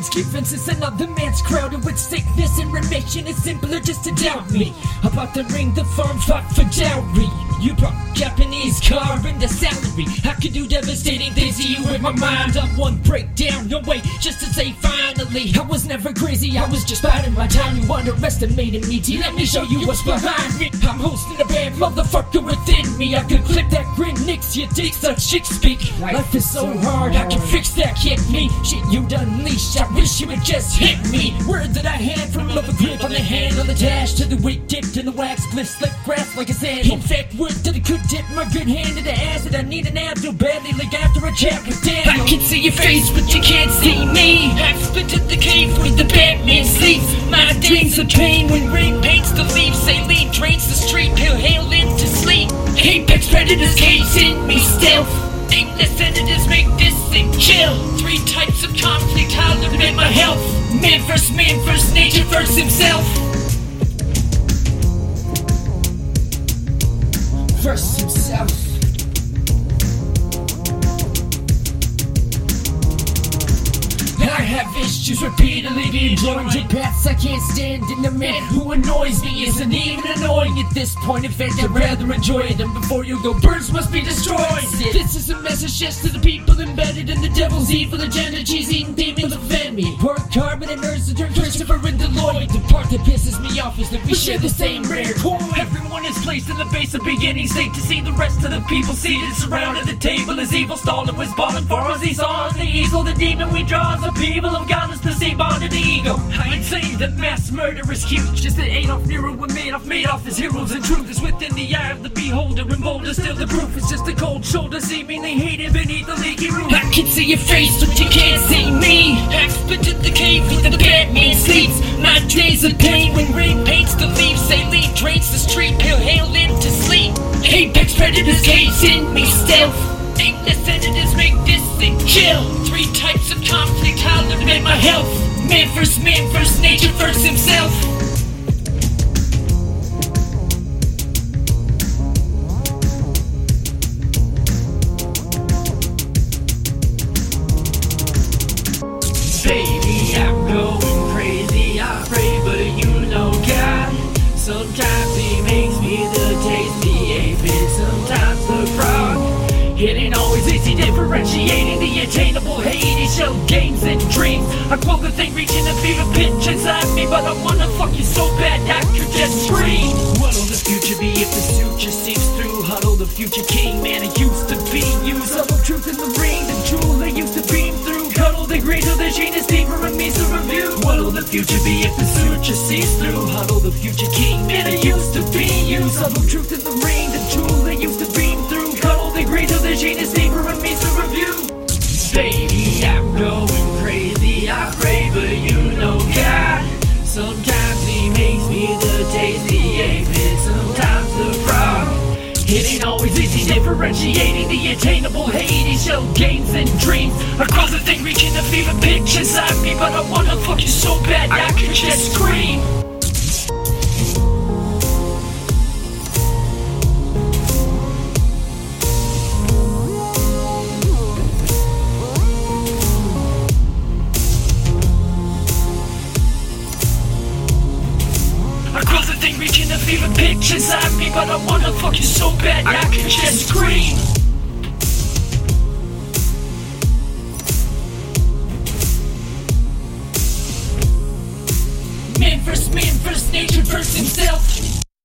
Man's Givens is another man's Crowder with sickness and remission. It's simpler just to doubt me. About the ring, the farm fought for dowry. You brought Japanese car and the salary. I could do devastating things to you in my mind. On one breakdown, no way, just to say finally. I was never crazy, I was just biding my time. You underestimated me, T. Let me show you what's behind me. I'm hosting a band, motherfucker within me. I could clip that grin, nicks your dick, such chick speak. Life is so hard, I can fix that, kick me. Shit, you done leash, I wish you would just hit me. Word that I had from love a grip on the hand on the dash to the wick dipped in the wax, split, slip, grass like a sand. In fact, word to the good dip, my good hand in the acid. I need an advil badly, like after a chat with Daniel. I can see your face, but you can't see me. I've split in the cave where the Batman sleeps. My dreams of pain when rain paints the leaves. Saline drains the street, pale hail into sleep. Apex predators casing me stealth. Aimless senators make this thing chill. Three types of conflict, how to limit my health. Man versus man versus nature versus himself. Versus himself. Have issues repeatedly being joined to paths I can't stand, and the man who annoys me isn't even annoying at this point. In fact, I'd rather enjoy it than before you go. Burns must be destroyed. This is a message just to the people embedded in the devil's evil agenda. Cheese eating demons that pisses me off is that we share the same rare coin. Everyone is placed in the base of beginning state to see the rest of the people seated surrounded the table as evil Stalin was balling for us. He saw the eagle, the demon we draw as a people of godless to see bonded the ego. I ain't mass murder is huge, just that Adolf Nero and Madoff made off his heroes and truth is within the eye of the beholder and bolder. Still the proof is just a cold shoulder, seemingly hated beneath the leaky roof. I can see your face, but you can't see me. In the cave where the Batman sleeps. My days of pain when rain paints the leaves, saline drains the street, pale hail into sleep. Apex predators casing me stealth. Aimless senators make this thing chill. Three types of conflict, how to my health. Man first man first nature first himself. It ain't always easy differentiating the attainable Hades show games and dreams. I quote the thing reaching a fever pitch inside me, but I wanna fuck you so bad I could just scream. What'll the future be if the suture seeps through? Huddle the future king, man, it used to be you. Subtle truth in the ring, the jewel that used to beam through. Cuddle the green till the sheen is deeper and means a review. What'll the future be if the suture sees through? Huddle the future king, man, it used to be you. Subtle truth in It ain't always easy differentiating the attainable Hades show games and dreams. Across the thing reaching the fever pitch inside me, but I wanna fuck you so bad I could just scream. They reaching the fever pitch inside me, but I wanna fuck you so bad I, I can just scream. Man versus man versus nature versus himself.